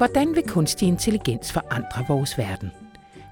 Hvordan vil kunstig intelligens forandre vores verden?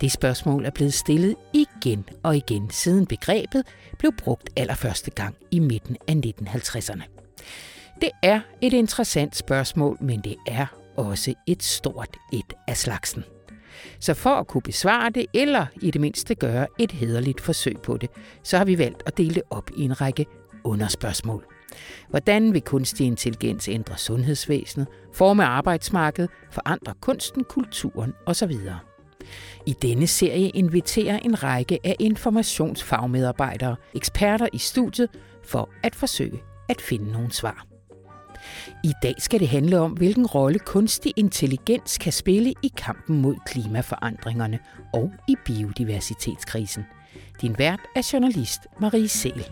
Det spørgsmål er blevet stillet igen og igen, siden begrebet blev brugt allerførste gang i midten af 1950'erne. Det er et interessant spørgsmål, men det er også et stort et af slagsen. Så for at kunne besvare det, eller i det mindste gøre et hederligt forsøg på det, så har vi valgt at dele det op i en række underspørgsmål. Hvordan vil kunstig intelligens ændre sundhedsvæsenet, forme arbejdsmarkedet, forandre kunsten, kulturen osv.? I denne serie inviterer en række af informationsfagmedarbejdere, eksperter i studiet, for at forsøge at finde nogle svar. I dag skal det handle om, hvilken rolle kunstig intelligens kan spille i kampen mod klimaforandringerne og i biodiversitetskrisen. Din vært er journalist Marie Sel.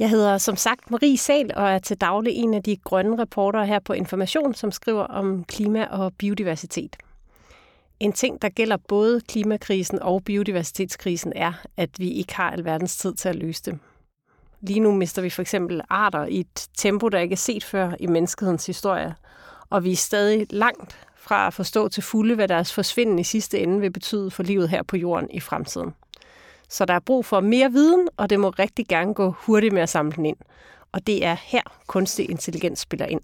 Jeg hedder som sagt Marie Sal og er til daglig en af de grønne reportere her på Information, som skriver om klima og biodiversitet. En ting, der gælder både klimakrisen og biodiversitetskrisen, er, at vi ikke har alverdens tid til at løse dem. Lige nu mister vi for eksempel arter i et tempo, der ikke er set før i menneskehedens historie, og vi er stadig langt fra at forstå til fulde, hvad deres forsvinden i sidste ende vil betyde for livet her på jorden i fremtiden. Så der er brug for mere viden, og det må rigtig gerne gå hurtigt med at samle den ind. Og det er her, kunstig intelligens spiller ind.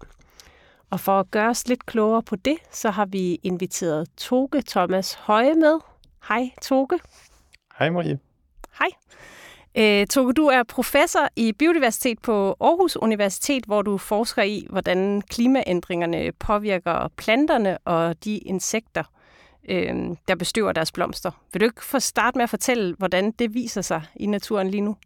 Og for at gøre os lidt klogere på det, så har vi inviteret Toge Thomas Høje med. Hej Toge. Hej Marie. Hej. Øh, Toge, du er professor i biodiversitet på Aarhus Universitet, hvor du forsker i, hvordan klimaændringerne påvirker planterne og de insekter, øh, der bestøver deres blomster. Vil du ikke få starte med at fortælle, hvordan det viser sig i naturen lige nu?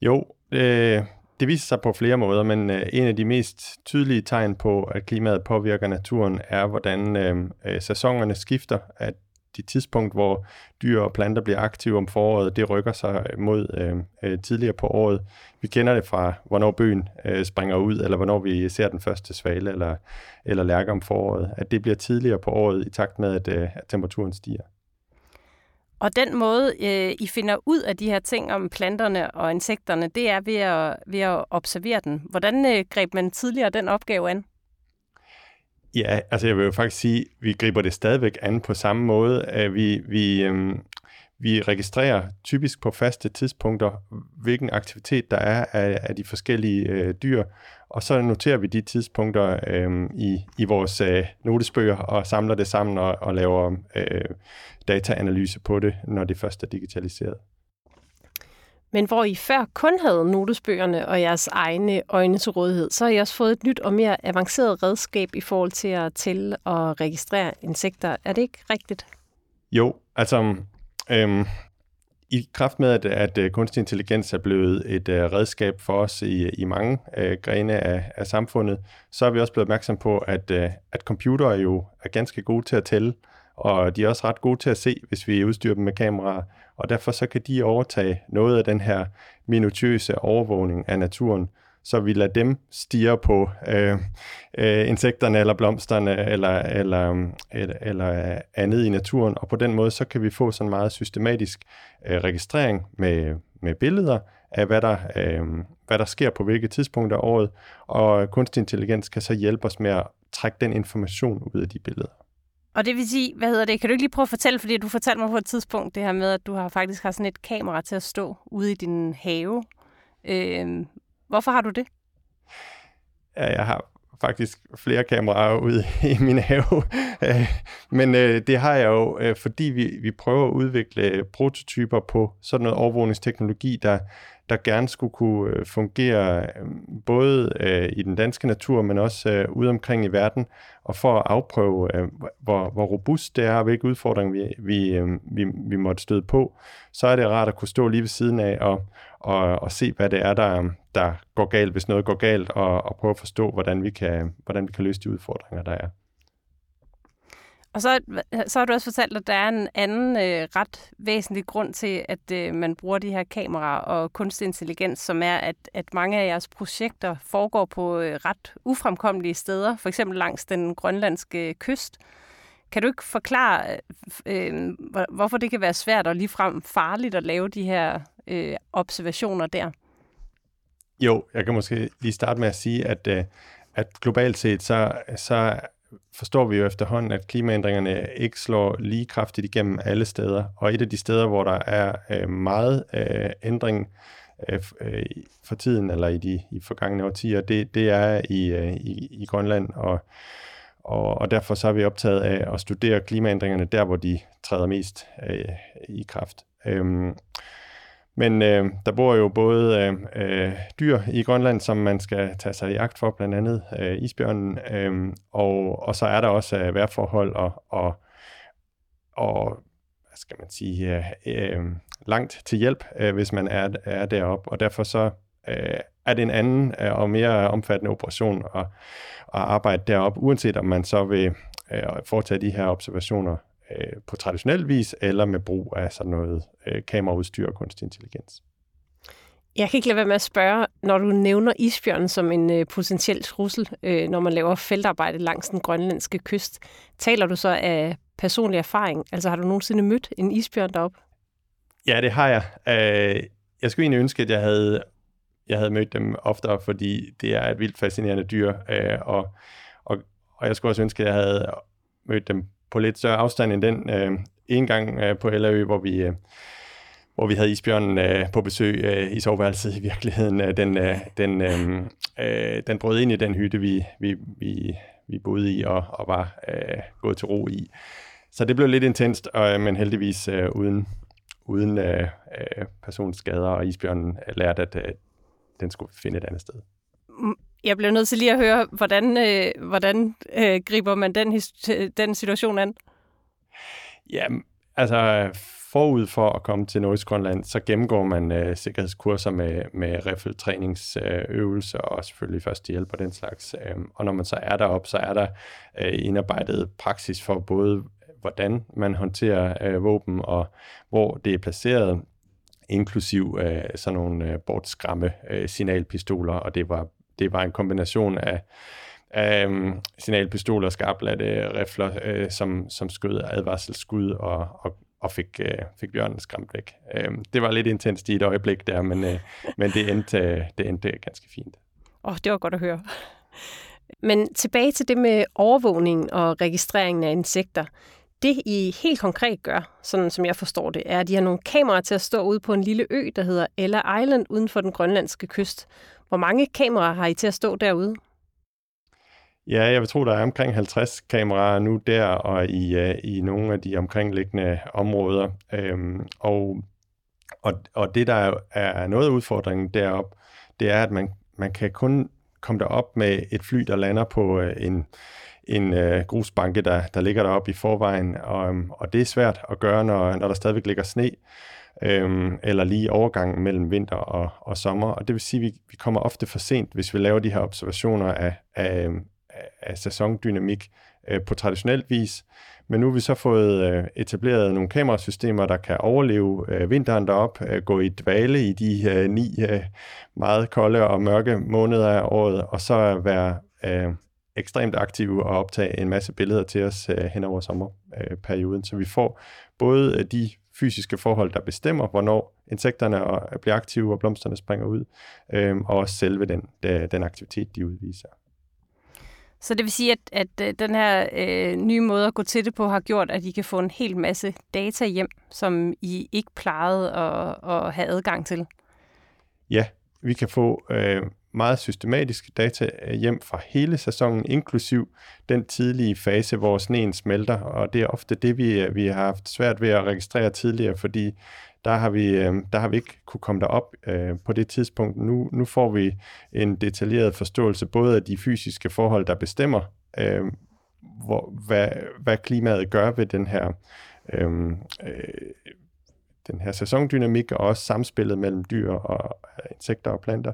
Jo, øh, det viser sig på flere måder, men øh, en af de mest tydelige tegn på, at klimaet påvirker naturen, er, hvordan øh, øh sæsonerne skifter, at de tidspunkt, hvor dyr og planter bliver aktive om foråret, det rykker sig mod øh, øh, tidligere på året. Vi kender det fra, hvornår bøgen øh, springer ud, eller hvornår vi ser den første svale eller, eller lærke om foråret. At det bliver tidligere på året i takt med, at, øh, at temperaturen stiger. Og den måde, øh, I finder ud af de her ting om planterne og insekterne, det er ved at, ved at observere den. Hvordan øh, greb man tidligere den opgave an? Ja, altså jeg vil jo faktisk sige, at vi griber det stadigvæk an på samme måde. At vi, vi, øhm, vi registrerer typisk på faste tidspunkter, hvilken aktivitet der er af, af de forskellige øh, dyr, og så noterer vi de tidspunkter øh, i, i vores øh, notesbøger og samler det sammen og, og laver øh, dataanalyse på det, når det først er digitaliseret. Men hvor I før kun havde notesbøgerne og jeres egne øjne til rådighed, så har I også fået et nyt og mere avanceret redskab i forhold til at tælle og registrere insekter. Er det ikke rigtigt? Jo, altså øhm, i kraft med, at, at øh, kunstig intelligens er blevet et uh, redskab for os i, i mange uh, grene af, af samfundet, så er vi også blevet opmærksom på, at, uh, at computere jo er ganske gode til at tælle, og de er også ret gode til at se, hvis vi udstyrer dem med kameraer, og derfor så kan de overtage noget af den her minutiøse overvågning af naturen, så vi lader dem stige på øh, øh, insekterne eller blomsterne eller, eller, eller, eller andet i naturen, og på den måde så kan vi få sådan meget systematisk øh, registrering med, med billeder af, hvad der, øh, hvad der sker på hvilke tidspunkter af året, og kunstig intelligens kan så hjælpe os med at trække den information ud af de billeder. Og det vil sige, hvad hedder det, kan du ikke lige prøve at fortælle, fordi du fortalte mig på et tidspunkt det her med, at du har faktisk har sådan et kamera til at stå ude i din have. Øh, hvorfor har du det? Ja, jeg har faktisk flere kameraer ude i min have. Men øh, det har jeg jo, øh, fordi vi, vi prøver at udvikle prototyper på sådan noget overvågningsteknologi, der, der gerne skulle kunne øh, fungere øh, både øh, i den danske natur, men også øh, ude omkring i verden, og for at afprøve, øh, hvor, hvor robust det er, og hvilke udfordringer vi, vi, øh, vi, vi måtte støde på, så er det rart at kunne stå lige ved siden af og, og, og se, hvad det er, der, der går galt, hvis noget går galt, og, og prøve at forstå, hvordan vi, kan, hvordan vi kan løse de udfordringer, der er. Og så, så har du også fortalt, at der er en anden øh, ret væsentlig grund til, at øh, man bruger de her kameraer og kunstig intelligens, som er, at, at mange af jeres projekter foregår på øh, ret ufremkommelige steder, for eksempel langs den grønlandske øh, kyst. Kan du ikke forklare, øh, øh hvorfor det kan være svært og ligefrem farligt at lave de her øh, observationer der? Jo, jeg kan måske lige starte med at sige, at, øh, at globalt set, så, så forstår vi jo efterhånden, at klimaændringerne ikke slår lige kraftigt igennem alle steder. Og et af de steder, hvor der er øh, meget øh, ændring øh, øh, for tiden, eller i de i forgangne årtier, det, det er i, øh, i, i Grønland. Og, og, og derfor så er vi optaget af at studere klimaændringerne der, hvor de træder mest øh, i kraft. Øh, men øh, der bor jo både øh, øh, dyr i Grønland, som man skal tage sig i agt for, blandt andet øh, isbjørnen, øh, og, og så er der også øh, vejrforhold og, og, og hvad skal man sige, øh, øh, langt til hjælp, øh, hvis man er, er deroppe, og derfor så øh, er det en anden øh, og mere omfattende operation at, at arbejde deroppe, uanset om man så vil øh, foretage de her observationer øh, på traditionel vis, eller med brug af sådan noget øh, kameraudstyr og kunstig intelligens. Jeg kan ikke lade være med at spørge, når du nævner isbjørnen som en øh, potentiel trussel, øh, når man laver feltarbejde langs den grønlandske kyst, taler du så af personlig erfaring? Altså har du nogensinde mødt en isbjørn deroppe? Ja, det har jeg. Øh, jeg skulle egentlig ønske, at jeg havde, jeg havde mødt dem oftere, fordi det er et vildt fascinerende dyr, øh, og, og, og jeg skulle også ønske, at jeg havde mødt dem på lidt større afstand end den øh, en gang øh, på Ellerø, hvor vi, øh, hvor vi havde isbjørnen øh, på besøg øh, i soveværelset i virkeligheden. Øh, den, øh, den, øh, øh, den brød ind i den hytte, vi, vi, vi, vi boede i og, og var øh, gået til ro i. Så det blev lidt intenst, øh, men heldigvis øh, uden, uden øh, øh personskader, og isbjørnen lærte, at øh, den skulle finde et andet sted. Jeg bliver nødt til lige at høre, hvordan, øh, hvordan øh, griber man den, den situation an? Ja, altså forud for at komme til Nordgrønland, så gennemgår man øh, sikkerhedskurser med, med riffeltræningsøvelser og selvfølgelig førstehjælp og den slags. Øh, og når man så er deroppe, så er der øh, indarbejdet praksis for både, hvordan man håndterer øh, våben og hvor det er placeret, inklusiv øh, sådan nogle øh, bortskræmme øh, signalpistoler, og det var det var en kombination af, af um, signalpistoler, skarplatte rifler, øh, som, som skød advarselsskud og, og, og fik, øh, fik bjørnen skræmt væk. Øh, det var lidt intenst i et øjeblik der, men, øh, men det, endte, øh, det endte ganske fint. Åh, oh, det var godt at høre. Men tilbage til det med overvågningen og registreringen af insekter. Det, I helt konkret gør, sådan som jeg forstår det, er, at I har nogle kameraer til at stå ude på en lille ø, der hedder Ella Island, uden for den grønlandske kyst. Hvor mange kameraer har I til at stå derude? Ja, jeg vil tro, der er omkring 50 kameraer nu der, og i, uh, i nogle af de omkringliggende områder. Øhm, og, og, og det, der er noget af udfordringen derop, det er, at man, man kan kun komme derop med et fly, der lander på uh, en, en øh, grusbanke, der, der ligger deroppe i forvejen, og, øhm, og det er svært at gøre, når, når der stadigvæk ligger sne øhm, eller lige overgangen mellem vinter og, og sommer. Og det vil sige, at vi, vi kommer ofte for sent, hvis vi laver de her observationer af, øhm, af, af sæsondynamik øh, på traditionel vis. Men nu har vi så fået øh, etableret nogle kamerasystemer, der kan overleve øh, vinteren derop, øh, gå i dvale i de øh, ni øh, meget kolde og mørke måneder af året, og så være øh, ekstremt aktive og optage en masse billeder til os øh, hen over sommerperioden. Så vi får både øh, de fysiske forhold, der bestemmer, hvornår insekterne bliver aktive og blomsterne springer ud, øh, og også selve den, den aktivitet, de udviser. Så det vil sige, at, at øh, den her øh, nye måde at gå til det på har gjort, at I kan få en hel masse data hjem, som I ikke plejede at, at have adgang til? Ja, vi kan få øh, meget systematisk data øh, hjem fra hele sæsonen, inklusiv den tidlige fase, hvor sneen smelter, og det er ofte det, vi, øh, vi har haft svært ved at registrere tidligere, fordi der har vi, øh, der har vi ikke kunne komme derop øh, på det tidspunkt. Nu, nu får vi en detaljeret forståelse både af de fysiske forhold, der bestemmer, øh, hvor, hvad, hvad klimaet gør ved den her øh, den her sæsondynamik og også samspillet mellem dyr og insekter og planter.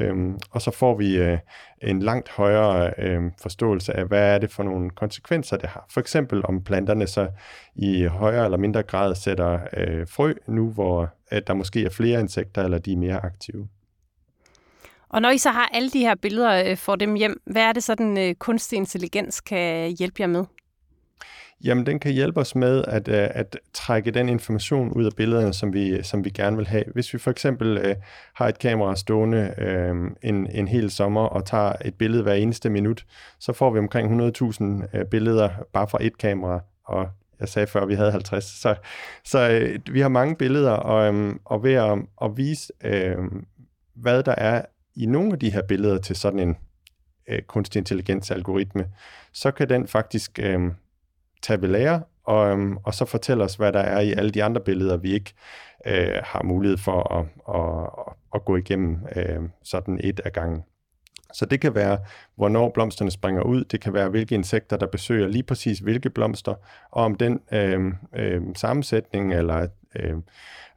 Øhm, og så får vi øh, en langt højere øh, forståelse af, hvad er det for nogle konsekvenser, det har. For eksempel om planterne så i højere eller mindre grad sætter øh, frø nu, hvor at der måske er flere insekter, eller de er mere aktive. Og når I så har alle de her billeder, øh, for dem hjem, hvad er det så, den øh, kunstig intelligens kan hjælpe jer med? Jamen, den kan hjælpe os med at, øh, at trække den information ud af billederne, som vi, som vi gerne vil have. Hvis vi for eksempel øh, har et kamera stående øh, en, en hel sommer og tager et billede hver eneste minut, så får vi omkring 100.000 øh, billeder bare fra et kamera, og jeg sagde før, at vi havde 50. Så, så øh, vi har mange billeder, og, øh, og ved at, at vise, øh, hvad der er i nogle af de her billeder til sådan en øh, kunstig intelligens algoritme, så kan den faktisk øh, tage ved lære, og, øhm, og så fortælle os, hvad der er i alle de andre billeder, vi ikke øh, har mulighed for at, at, at gå igennem øh, sådan et af gangen. Så det kan være, hvornår blomsterne springer ud, det kan være, hvilke insekter, der besøger lige præcis hvilke blomster, og om den øh, øh, sammensætning eller øh,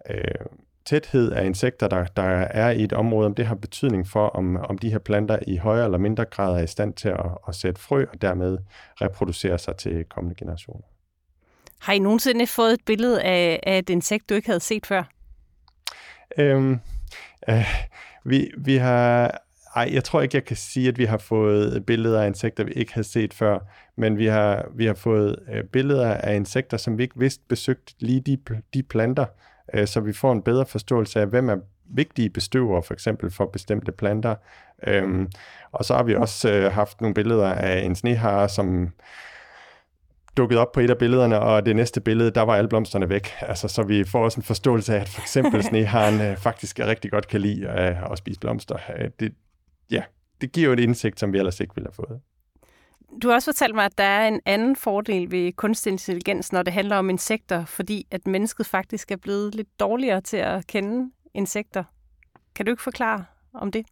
øh, tæthed af insekter, der, der er i et område, om det har betydning for, om, om de her planter i højere eller mindre grad er i stand til at, at sætte frø og dermed reproducere sig til kommende generationer. Har I nogensinde fået et billede af, af et insekt, du ikke havde set før? Øhm, øh, vi, vi har... Ej, jeg tror ikke, jeg kan sige, at vi har fået billeder af insekter, vi ikke har set før, men vi har, vi har fået øh, billeder af insekter, som vi ikke vidste besøgt lige de, de planter, øh, så vi får en bedre forståelse af, hvem er vigtige bestøvere, for eksempel for bestemte planter. Øhm, og så har vi også øh, haft nogle billeder af en snehare, som dukket op på et af billederne, og det næste billede, der var alle blomsterne væk. Altså, så vi får også en forståelse af, at for eksempel sneharen øh, faktisk rigtig godt kan lide øh, at spise blomster. Øh, det, ja, det giver jo et indsigt, som vi ellers ikke ville have fået. Du har også fortalt mig, at der er en anden fordel ved kunstig intelligens, når det handler om insekter, fordi at mennesket faktisk er blevet lidt dårligere til at kende insekter. Kan du ikke forklare om det?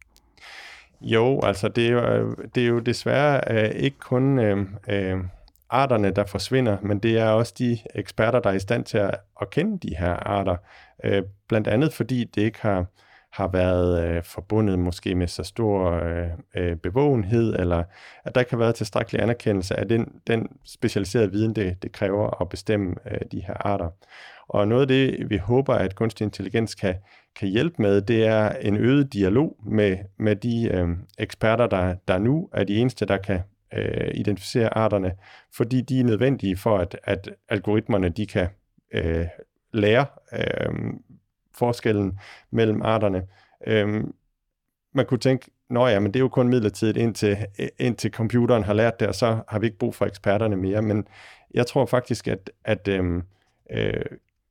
Jo, altså det er jo, øh, det er jo desværre øh, ikke kun øh, øh, arterne, der forsvinder, men det er også de eksperter, der er i stand til at, at kende de her arter. Øh, blandt andet fordi det ikke har har været øh, forbundet måske med så stor øh, øh, bevågenhed, eller at der ikke har været tilstrækkelig anerkendelse af den, den specialiserede viden, det, det kræver at bestemme øh, de her arter. Og noget af det, vi håber, at kunstig intelligens kan, kan hjælpe med, det er en øget dialog med, med de øh, eksperter, der, der nu er de eneste, der kan øh, identificere arterne, fordi de er nødvendige for, at, at algoritmerne de kan øh, lære øh, forskellen mellem arterne. Øhm, man kunne tænke, nå ja, men det er jo kun midlertidigt, indtil, indtil computeren har lært det, og så har vi ikke brug for eksperterne mere. Men jeg tror faktisk, at, at øhm, øh,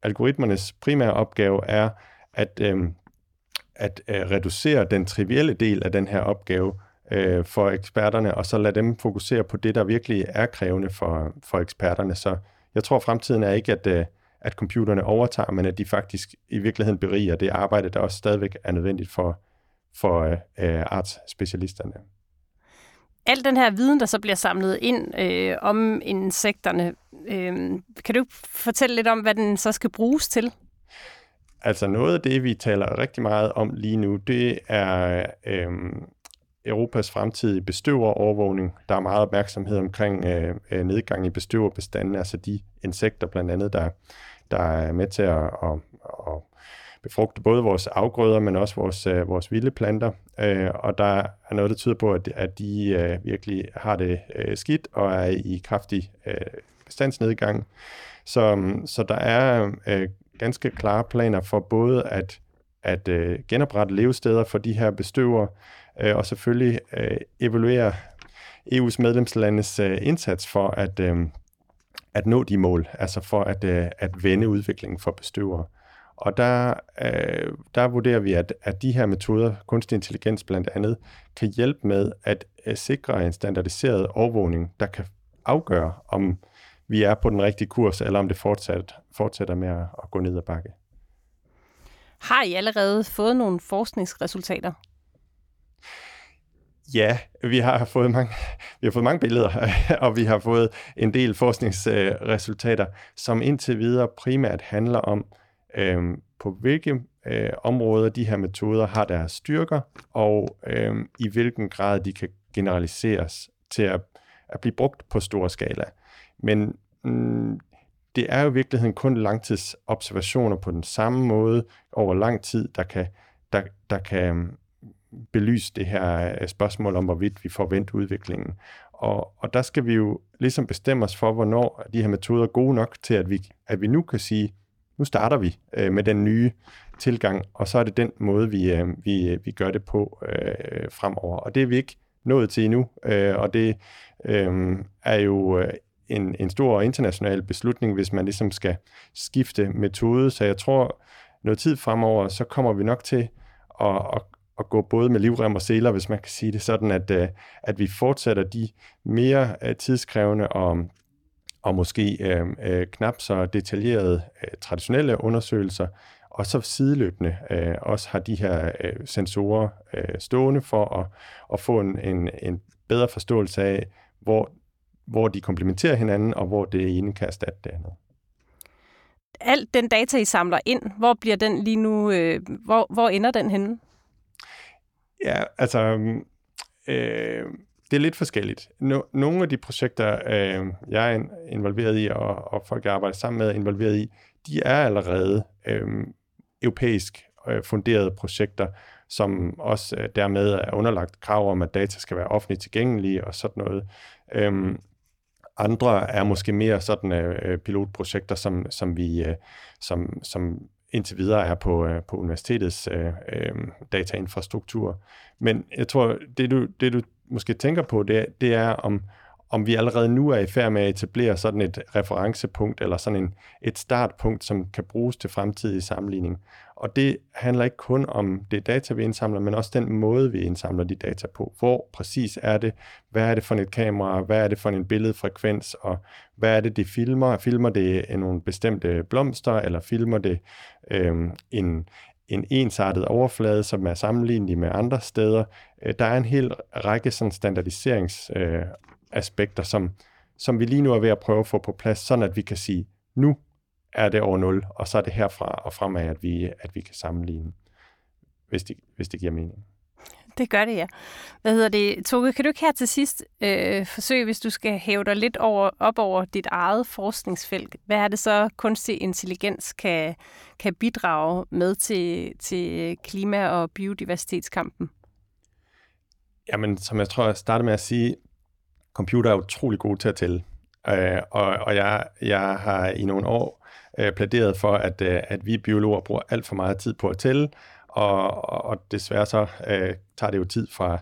algoritmernes primære opgave er at, øhm, at øh, reducere den trivielle del af den her opgave øh, for eksperterne, og så lade dem fokusere på det, der virkelig er krævende for, for eksperterne. Så jeg tror, fremtiden er ikke, at, øh, at computerne overtager, men at de faktisk i virkeligheden beriger det arbejde, der også stadigvæk er nødvendigt for, for øh, øh, artsspecialisterne. Al den her viden, der så bliver samlet ind øh, om insekterne, øh, kan du fortælle lidt om, hvad den så skal bruges til? Altså noget af det, vi taler rigtig meget om lige nu, det er øh, Europas fremtidige bestøverovervågning. Der er meget opmærksomhed omkring øh, øh, nedgang i bestøverbestanden, altså de insekter blandt andet, der, der er med til at, at, at befrugte både vores afgrøder, men også vores, øh, vores vilde planter. Øh, og der er noget, der tyder på, at, at de øh, virkelig har det øh, skidt og er i kraftig øh, bestandsnedgang. Så, så der er øh, ganske klare planer for både at, at øh, genoprette levesteder for de her bestøver, øh, og selvfølgelig øh, evaluere EU's medlemslandes øh, indsats for at, øh, at nå de mål, altså for at, øh, at vende udviklingen for bestøvere. Og der, øh, der vurderer vi, at, at de her metoder, kunstig intelligens blandt andet, kan hjælpe med at, øh, sikre en standardiseret overvågning, der kan afgøre, om vi er på den rigtige kurs, eller om det fortsat, fortsætter med at, at gå ned ad bakke. Har I allerede fået nogle forskningsresultater? Ja, vi har fået mange, vi har fået mange billeder, og vi har fået en del forskningsresultater, som indtil videre primært handler om, øh, på hvilke øh, områder de her metoder har deres styrker, og øh, i hvilken grad de kan generaliseres til at, at blive brugt på stor skala. Men mm, det er jo i virkeligheden kun langtidsobservationer på den samme måde over lang tid, der kan, der, der kan øhm, belyse det her øh, spørgsmål om, hvorvidt vi får vendt udviklingen. Og, og der skal vi jo ligesom bestemme os for, hvornår de her metoder er gode nok til, at vi, at vi nu kan sige, nu starter vi øh, med den nye tilgang, og så er det den måde, vi, øh, vi, øh, vi gør det på øh, fremover. Og det er vi ikke nået til endnu, øh, og det øh, er jo øh, en, en stor international beslutning, hvis man ligesom skal skifte metode. Så jeg tror, noget tid fremover, så kommer vi nok til at, at, at gå både med livrem og seler, hvis man kan sige det sådan, at, øh, at vi fortsætter de mere øh, tidskrævende og, og måske øh, øh, knap så detaljerede øh, traditionelle undersøgelser, og så sideløbende øh, også har de her øh, sensorer øh, stående for at, at få en, en, en bedre forståelse af, hvor, hvor de komplementerer hinanden, og hvor det ene kan erstatte det andet. Alt den data, I samler ind, hvor bliver den lige nu, øh, hvor, hvor ender den henne? Ja, altså, øh, det er lidt forskelligt. No, nogle af de projekter, øh, jeg er involveret i, og, og folk, jeg arbejder sammen med, er involveret i, de er allerede øh, europæisk øh, funderede projekter, som også øh, dermed er underlagt krav om, at data skal være offentligt tilgængelige og sådan noget. Øhm, andre er måske mere sådan øh, øh, pilotprojekter, som, som vi øh, som, som indtil videre er på, øh, på universitetets øh, øh, datainfrastruktur. Men jeg tror, det du, det du måske tænker på, det, det er, om, om vi allerede nu er i færd med at etablere sådan et referencepunkt, eller sådan en, et startpunkt, som kan bruges til fremtidig sammenligning. Og det handler ikke kun om det data, vi indsamler, men også den måde, vi indsamler de data på. Hvor præcis er det? Hvad er det for et kamera? Hvad er det for en billedfrekvens? Og hvad er det, det filmer? Filmer det nogle bestemte blomster, eller filmer det øh, en, en ensartet overflade, som er sammenlignelig med andre steder. Øh, der er en hel række sådan standardiserings øh, som, som vi lige nu er ved at prøve at få på plads, sådan at vi kan sige, nu er det over 0, og så er det herfra og fremad, at vi, at vi kan sammenligne, hvis det, hvis det giver mening. Det gør det, ja. Hvad hedder det? Toge, kan du ikke her til sidst øh, forsøge, hvis du skal hæve dig lidt over, op over dit eget forskningsfelt, hvad er det så, kunstig intelligens kan, kan bidrage med til, til klima- og biodiversitetskampen? Jamen, som jeg tror, jeg startede med at sige, computer er utrolig gode til at tælle. Øh, og og jeg, jeg har i nogle år øh, plæderet for, at, øh, at vi biologer bruger alt for meget tid på at tælle, og, og desværre så øh, tager det jo tid fra,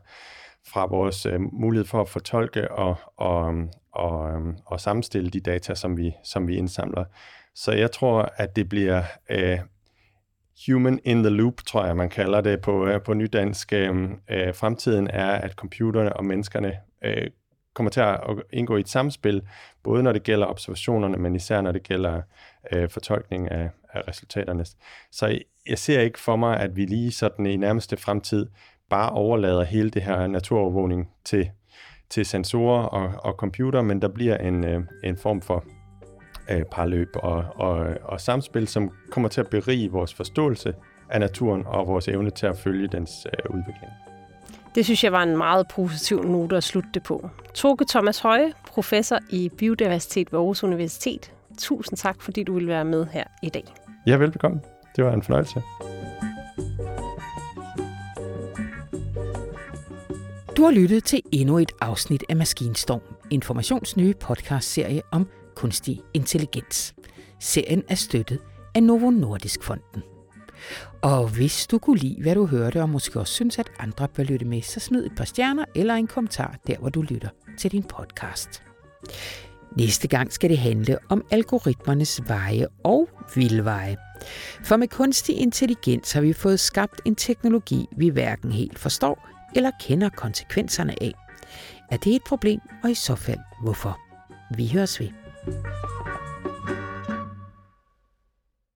fra vores øh, mulighed for at fortolke og, og, og, og sammenstille de data, som vi, som vi indsamler. Så jeg tror, at det bliver øh, human in the loop, tror jeg, man kalder det på, øh, på nydansk. Øh, øh fremtiden er, at computerne og menneskerne øh, kommer til at indgå i et samspil, både når det gælder observationerne, men især når det gælder øh, fortolkning af, af resultaterne. Så jeg ser ikke for mig, at vi lige sådan i nærmeste fremtid bare overlader hele det her naturovervågning til, til sensorer og, og computer, men der bliver en, øh, en form for øh, parløb og, og, og samspil, som kommer til at berige vores forståelse af naturen og vores evne til at følge dens øh, udvikling. Det synes jeg var en meget positiv note at slutte det på. Toge Thomas Høje, professor i biodiversitet ved Aarhus Universitet. Tusind tak, fordi du ville være med her i dag. Ja, velbekomme. Det var en fornøjelse. Du har lyttet til endnu et afsnit af Maskinstorm, Informations nye podcastserie om kunstig intelligens. Serien er støttet af Novo Nordisk Fonden. Og hvis du kunne lide, hvad du hørte, og måske også synes, at andre bør lytte med, så smid et par stjerner eller en kommentar der, hvor du lytter til din podcast. Næste gang skal det handle om algoritmernes veje og vildveje. For med kunstig intelligens har vi fået skabt en teknologi, vi hverken helt forstår eller kender konsekvenserne af. Er det et problem, og i så fald hvorfor? Vi høres ved.